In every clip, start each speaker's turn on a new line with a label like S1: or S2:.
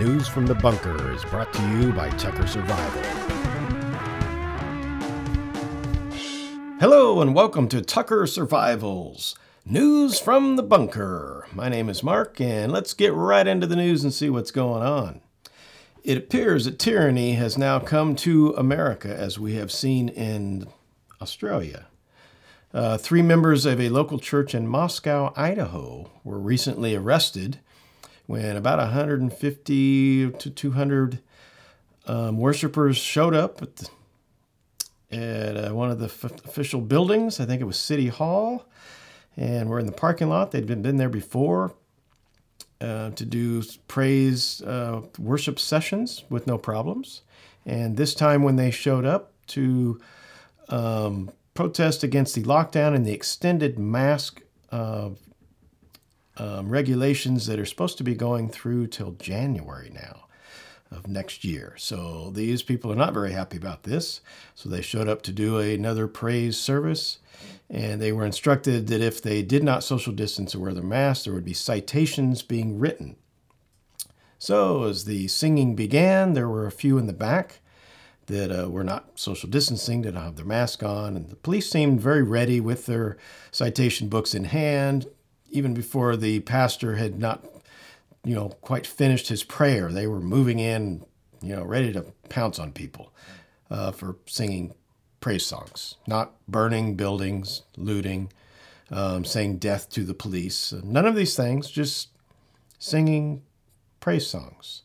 S1: News from the Bunker is brought to you by Tucker Survival. Hello, and welcome to Tucker Survivals News from the Bunker. My name is Mark, and let's get right into the news and see what's going on. It appears that tyranny has now come to America, as we have seen in Australia. Uh, three members of a local church in Moscow, Idaho, were recently arrested when about 150 to 200 um, worshippers showed up at, the, at uh, one of the f- official buildings. I think it was City Hall, and we're in the parking lot. They'd been, been there before uh, to do praise uh, worship sessions with no problems. And this time, when they showed up to um, protest against the lockdown and the extended mask uh, um, regulations that are supposed to be going through till January now of next year. So these people are not very happy about this. So they showed up to do another praise service. And they were instructed that if they did not social distance or wear their mask, there would be citations being written. So as the singing began, there were a few in the back that uh, were not social distancing, did not have their mask on, and the police seemed very ready with their citation books in hand, even before the pastor had not, you know, quite finished his prayer. They were moving in, you know, ready to pounce on people uh, for singing praise songs, not burning buildings, looting, um, saying death to the police. None of these things, just singing praise songs.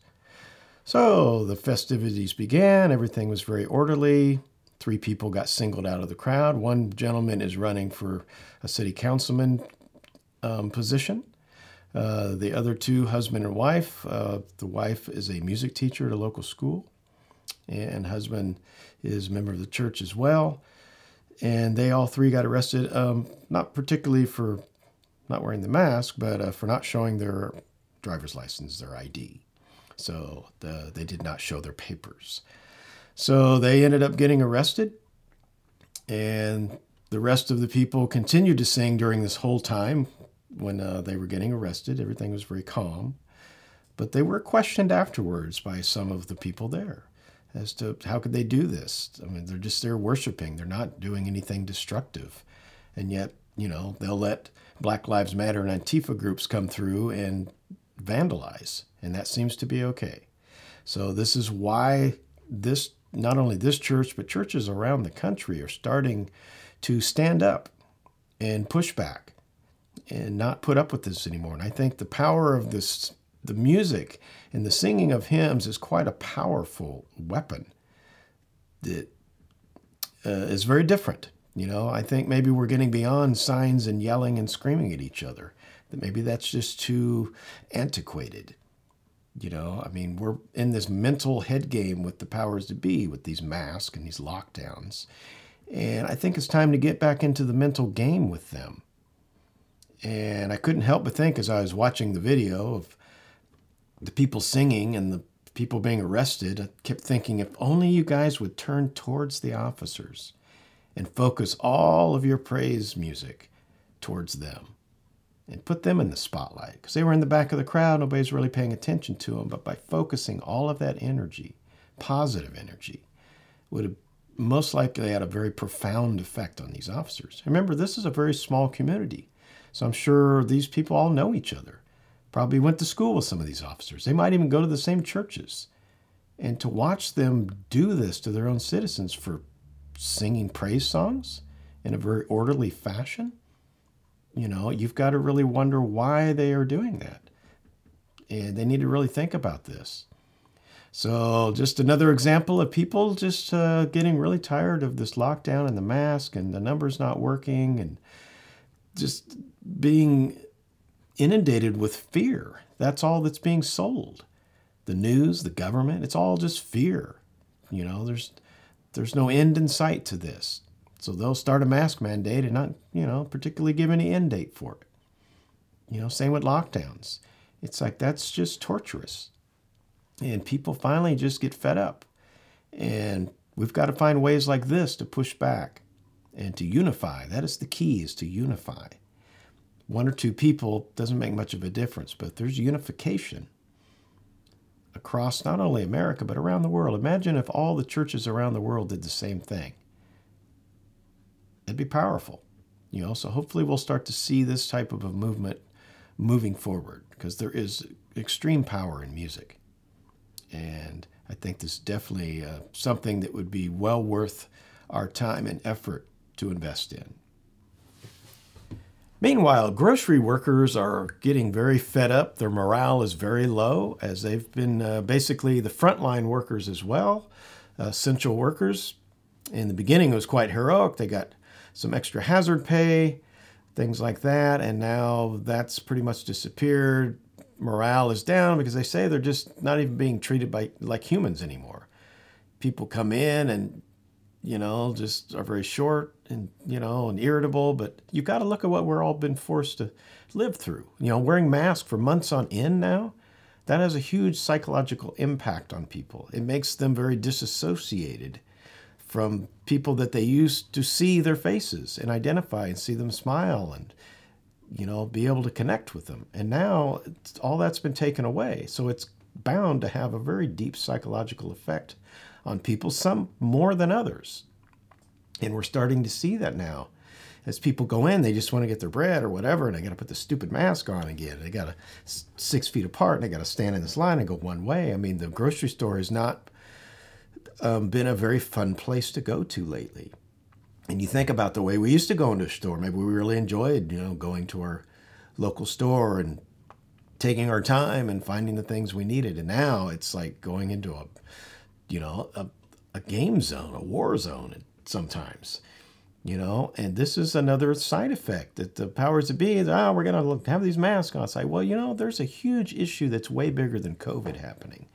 S1: So the festivities began. Everything was very orderly. Three people got singled out of the crowd. One gentleman is running for a city councilman um, position. Uh, the other two, husband and wife, uh, the wife is a music teacher at a local school, and husband is a member of the church as well. And they all three got arrested, um, not particularly for not wearing the mask, but uh, for not showing their driver's license, their ID. So the, they did not show their papers. So they ended up getting arrested, and the rest of the people continued to sing during this whole time when uh, they were getting arrested. Everything was very calm. But they were questioned afterwards by some of the people there as to how could they do this. I mean, they're just there worshiping. They're not doing anything destructive. And yet, you know, they'll let Black Lives Matter and Antifa groups come through and vandalize. And that seems to be okay. So this is why this not only this church, but churches around the country are starting to stand up and push back and not put up with this anymore. And I think the power of this, the music and the singing of hymns is quite a powerful weapon that uh, is very different. You know, I think maybe we're getting beyond signs and yelling and screaming at each other. That maybe that's just too antiquated. You know, I mean, we're in this mental head game with the powers to be, with these masks and these lockdowns. And I think it's time to get back into the mental game with them. And I couldn't help but think as I was watching the video of the people singing and the people being arrested, I kept thinking if only you guys would turn towards the officers and focus all of your praise music towards them and put them in the spotlight because they were in the back of the crowd. Nobody's really paying attention to them. But by focusing all of that energy, positive energy, would have most likely had a very profound effect on these officers. Remember, this is a very small community. So I'm sure these people all know each other. Probably went to school with some of these officers. They might even go to the same churches. And to watch them do this to their own citizens for singing praise songs in a very orderly fashion, you know, you've got to really wonder why they are doing that. And they need to really think about this. So, just another example of people just uh, getting really tired of this lockdown and the mask and the numbers not working and just being inundated with fear. That's all that's being sold. The news, the government, it's all just fear. You know, there's there's no end in sight to this. So they'll start a mask mandate and not, you know, particularly give any end date for it. You know, same with lockdowns. It's like that's just torturous. And people finally just get fed up. And we've got to find ways like this to push back and to unify. That is the key is to unify one or two people doesn't make much of a difference, but there's unification across not only America, but around the world. Imagine if all the churches around the world did the same thing. It'd be powerful. You know, so hopefully we'll start to see this type of a movement moving forward because there is extreme power in music. And I think this is definitely uh, something that would be well worth our time and effort to invest in. Meanwhile, grocery workers are getting very fed up. Their morale is very low as they've been uh, basically the frontline workers as well, uh, essential workers. In the beginning, it was quite heroic. They got some extra hazard pay, things like that, and now that's pretty much disappeared. Morale is down because they say they're just not even being treated by like humans anymore. People come in and you know, just are very short and, you know, and irritable. But you've got to look at what we're all been forced to live through. You know, wearing masks for months on end now, that has a huge psychological impact on people. It makes them very disassociated from people that they used to see their faces and identify and see them smile and, you know, be able to connect with them. And now all that's been taken away. So it's bound to have a very deep psychological effect on people, some more than others. And we're starting to see that now. As people go in, they just want to get their bread or whatever, and I got to put the stupid mask on again. They got to six feet apart, and I got to stand in this line and go one way. I mean, the grocery store has not um, been a very fun place to go to lately. And you think about the way we used to go into a store. Maybe we really enjoyed, you know, going to our local store and taking our time and finding the things we needed. And now it's like going into a you know, a, a game zone, a war zone sometimes, you know, and this is another side effect that the powers that be, oh, we're going to have these masks on. Like, well, you know, there's a huge issue that's way bigger than COVID happening.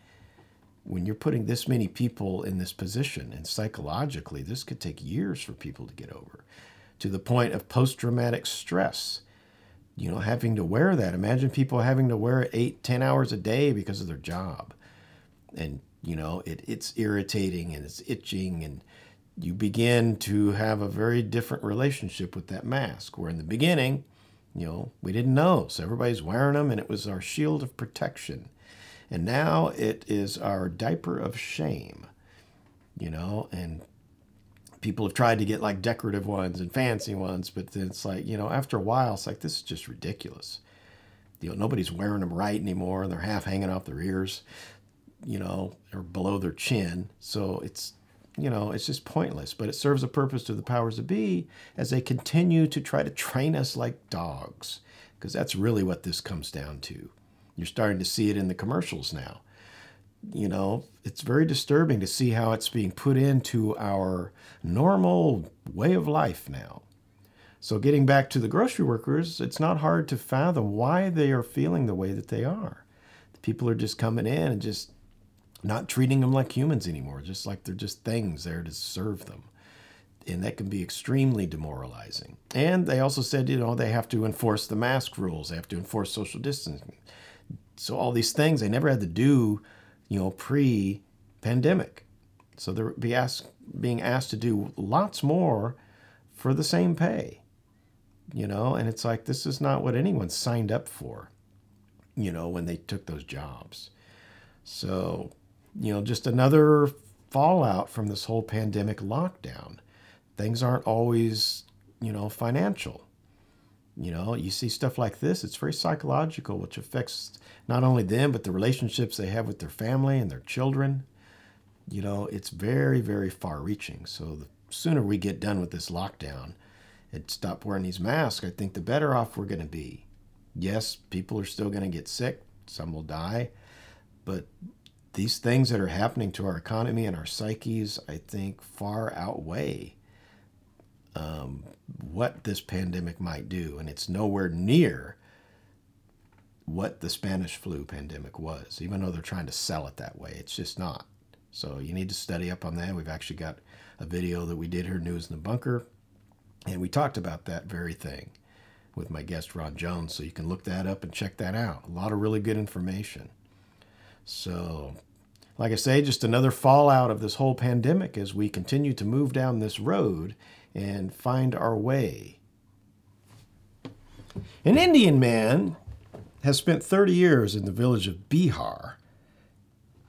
S1: When you're putting this many people in this position, and psychologically, this could take years for people to get over to the point of post traumatic stress. You know, having to wear that. Imagine people having to wear it eight, ten hours a day because of their job. And you know it, it's irritating and it's itching and you begin to have a very different relationship with that mask where in the beginning you know we didn't know. So everybody's wearing them and it was our shield of protection. And now it is our diaper of shame you know and people have tried to get like decorative ones and fancy ones but then it's like you know after a while it's like this is just ridiculous. You know nobody's wearing them right anymore they're half hanging off their ears you know, or below their chin. So it's, you know, it's just pointless. But it serves a purpose to the powers that be as they continue to try to train us like dogs, because that's really what this comes down to. You're starting to see it in the commercials now. You know, it's very disturbing to see how it's being put into our normal way of life now. So, getting back to the grocery workers, it's not hard to fathom why they are feeling the way that they are. The people are just coming in and just not treating them like humans anymore, just like they're just things there to serve them. And that can be extremely demoralizing. And they also said, you know, they have to enforce the mask rules, they have to enforce social distancing. So, all these things they never had to do, you know, pre pandemic. So, they're be asked, being asked to do lots more for the same pay, you know, and it's like this is not what anyone signed up for, you know, when they took those jobs. So, you know, just another fallout from this whole pandemic lockdown. Things aren't always, you know, financial. You know, you see stuff like this, it's very psychological, which affects not only them, but the relationships they have with their family and their children. You know, it's very, very far reaching. So the sooner we get done with this lockdown and stop wearing these masks, I think the better off we're going to be. Yes, people are still going to get sick, some will die, but these things that are happening to our economy and our psyches, I think, far outweigh um, what this pandemic might do. And it's nowhere near what the Spanish flu pandemic was, even though they're trying to sell it that way. It's just not. So you need to study up on that. We've actually got a video that we did here, News in the Bunker, and we talked about that very thing with my guest, Ron Jones. So you can look that up and check that out. A lot of really good information. So, like I say, just another fallout of this whole pandemic as we continue to move down this road and find our way. An Indian man has spent 30 years in the village of Bihar.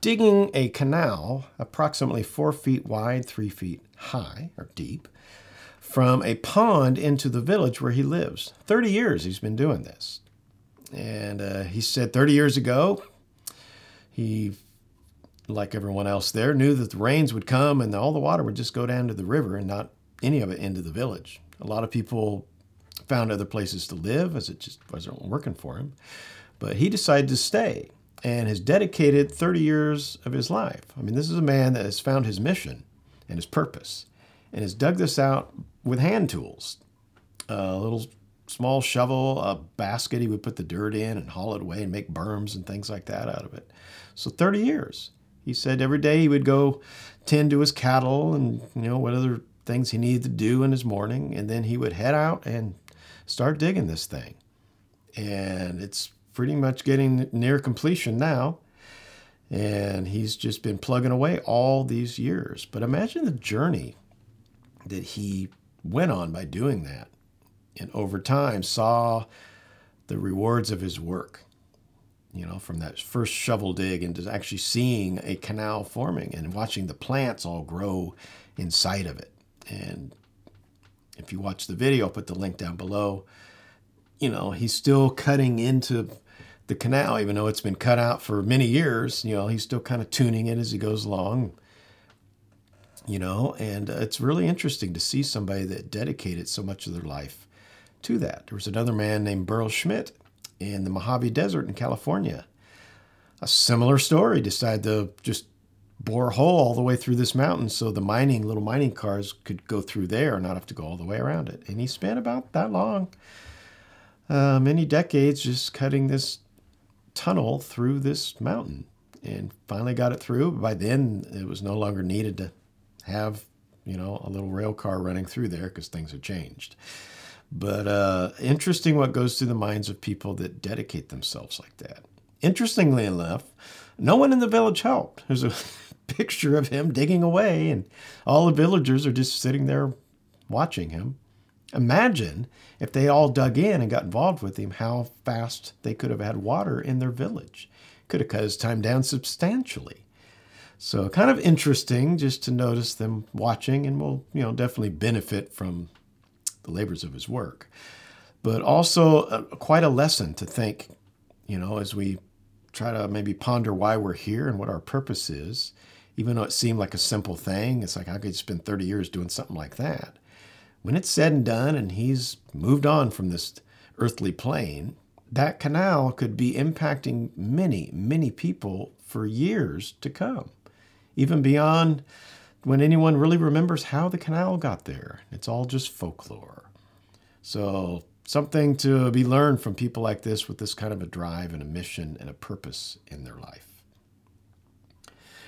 S1: digging a canal approximately four feet wide, three feet high or deep, from a pond into the village where he lives. 30 years he's been doing this. And uh, he said 30 years ago, he, like everyone else there, knew that the rains would come and all the water would just go down to the river and not any of it into the village. A lot of people found other places to live as it just wasn't working for him. But he decided to stay and has dedicated 30 years of his life. I mean, this is a man that has found his mission and his purpose and has dug this out with hand tools. A little small shovel, a basket he would put the dirt in and haul it away and make berms and things like that out of it. So 30 years. He said every day he would go tend to his cattle and you know what other things he needed to do in his morning and then he would head out and start digging this thing. And it's pretty much getting near completion now. And he's just been plugging away all these years. But imagine the journey that he went on by doing that. And over time saw the rewards of his work. You know, from that first shovel dig into actually seeing a canal forming and watching the plants all grow inside of it. And if you watch the video, I'll put the link down below. You know, he's still cutting into the canal, even though it's been cut out for many years. You know, he's still kind of tuning it as he goes along. You know, and uh, it's really interesting to see somebody that dedicated so much of their life to that. There was another man named Burro Schmidt in the Mojave Desert in California. A similar story, decided to just bore a hole all the way through this mountain so the mining, little mining cars could go through there and not have to go all the way around it. And he spent about that long, uh, many decades, just cutting this tunnel through this mountain and finally got it through. By then, it was no longer needed to have, you know, a little rail car running through there because things have changed. But uh, interesting what goes through the minds of people that dedicate themselves like that. Interestingly enough, no one in the village helped. There's a picture of him digging away, and all the villagers are just sitting there watching him. Imagine if they all dug in and got involved with him, how fast they could have had water in their village. Could have cut his time down substantially. So kind of interesting just to notice them watching, and will you know definitely benefit from the labors of his work. But also uh, quite a lesson to think, you know, as we try to maybe ponder why we're here and what our purpose is. Even though it seemed like a simple thing, it's like I could spend 30 years doing something like that when it's said and done and he's moved on from this earthly plane, that canal could be impacting many, many people for years to come, even beyond when anyone really remembers how the canal got there. It's all just folklore. So, something to be learned from people like this with this kind of a drive and a mission and a purpose in their life.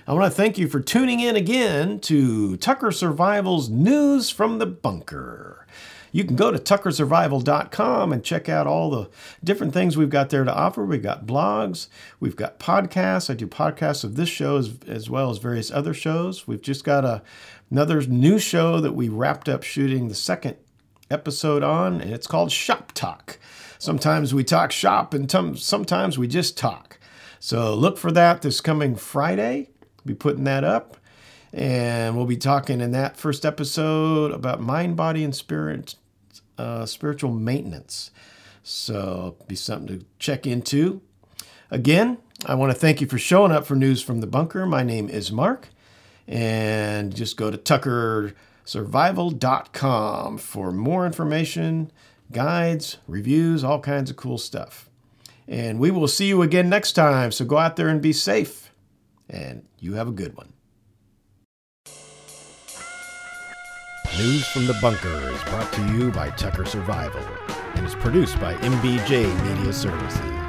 S1: I want to thank you for tuning in again to Tucker Survival's News from the Bunker. You can go to tuckersurvival.com and check out all the different things we've got there to offer. We've got blogs, we've got podcasts. I do podcasts of this show as, as well as various other shows. We've just got a, another new show that we wrapped up shooting the second episode on, and it's called Shop Talk. Sometimes we talk shop, and t- sometimes we just talk. So look for that this coming Friday be putting that up. And we'll be talking in that first episode about mind, body, and spirit, uh, spiritual maintenance. So be something to check into. Again, I want to thank you for showing up for News from the Bunker. My name is Mark. And just go to tuckersurvival.com for more information, guides, reviews, all kinds of cool stuff. And we will see you again next time. So go out there and be safe and you have a good one. News from the Bunker is brought to you by Tucker Survival and is produced by MBJ Media Services.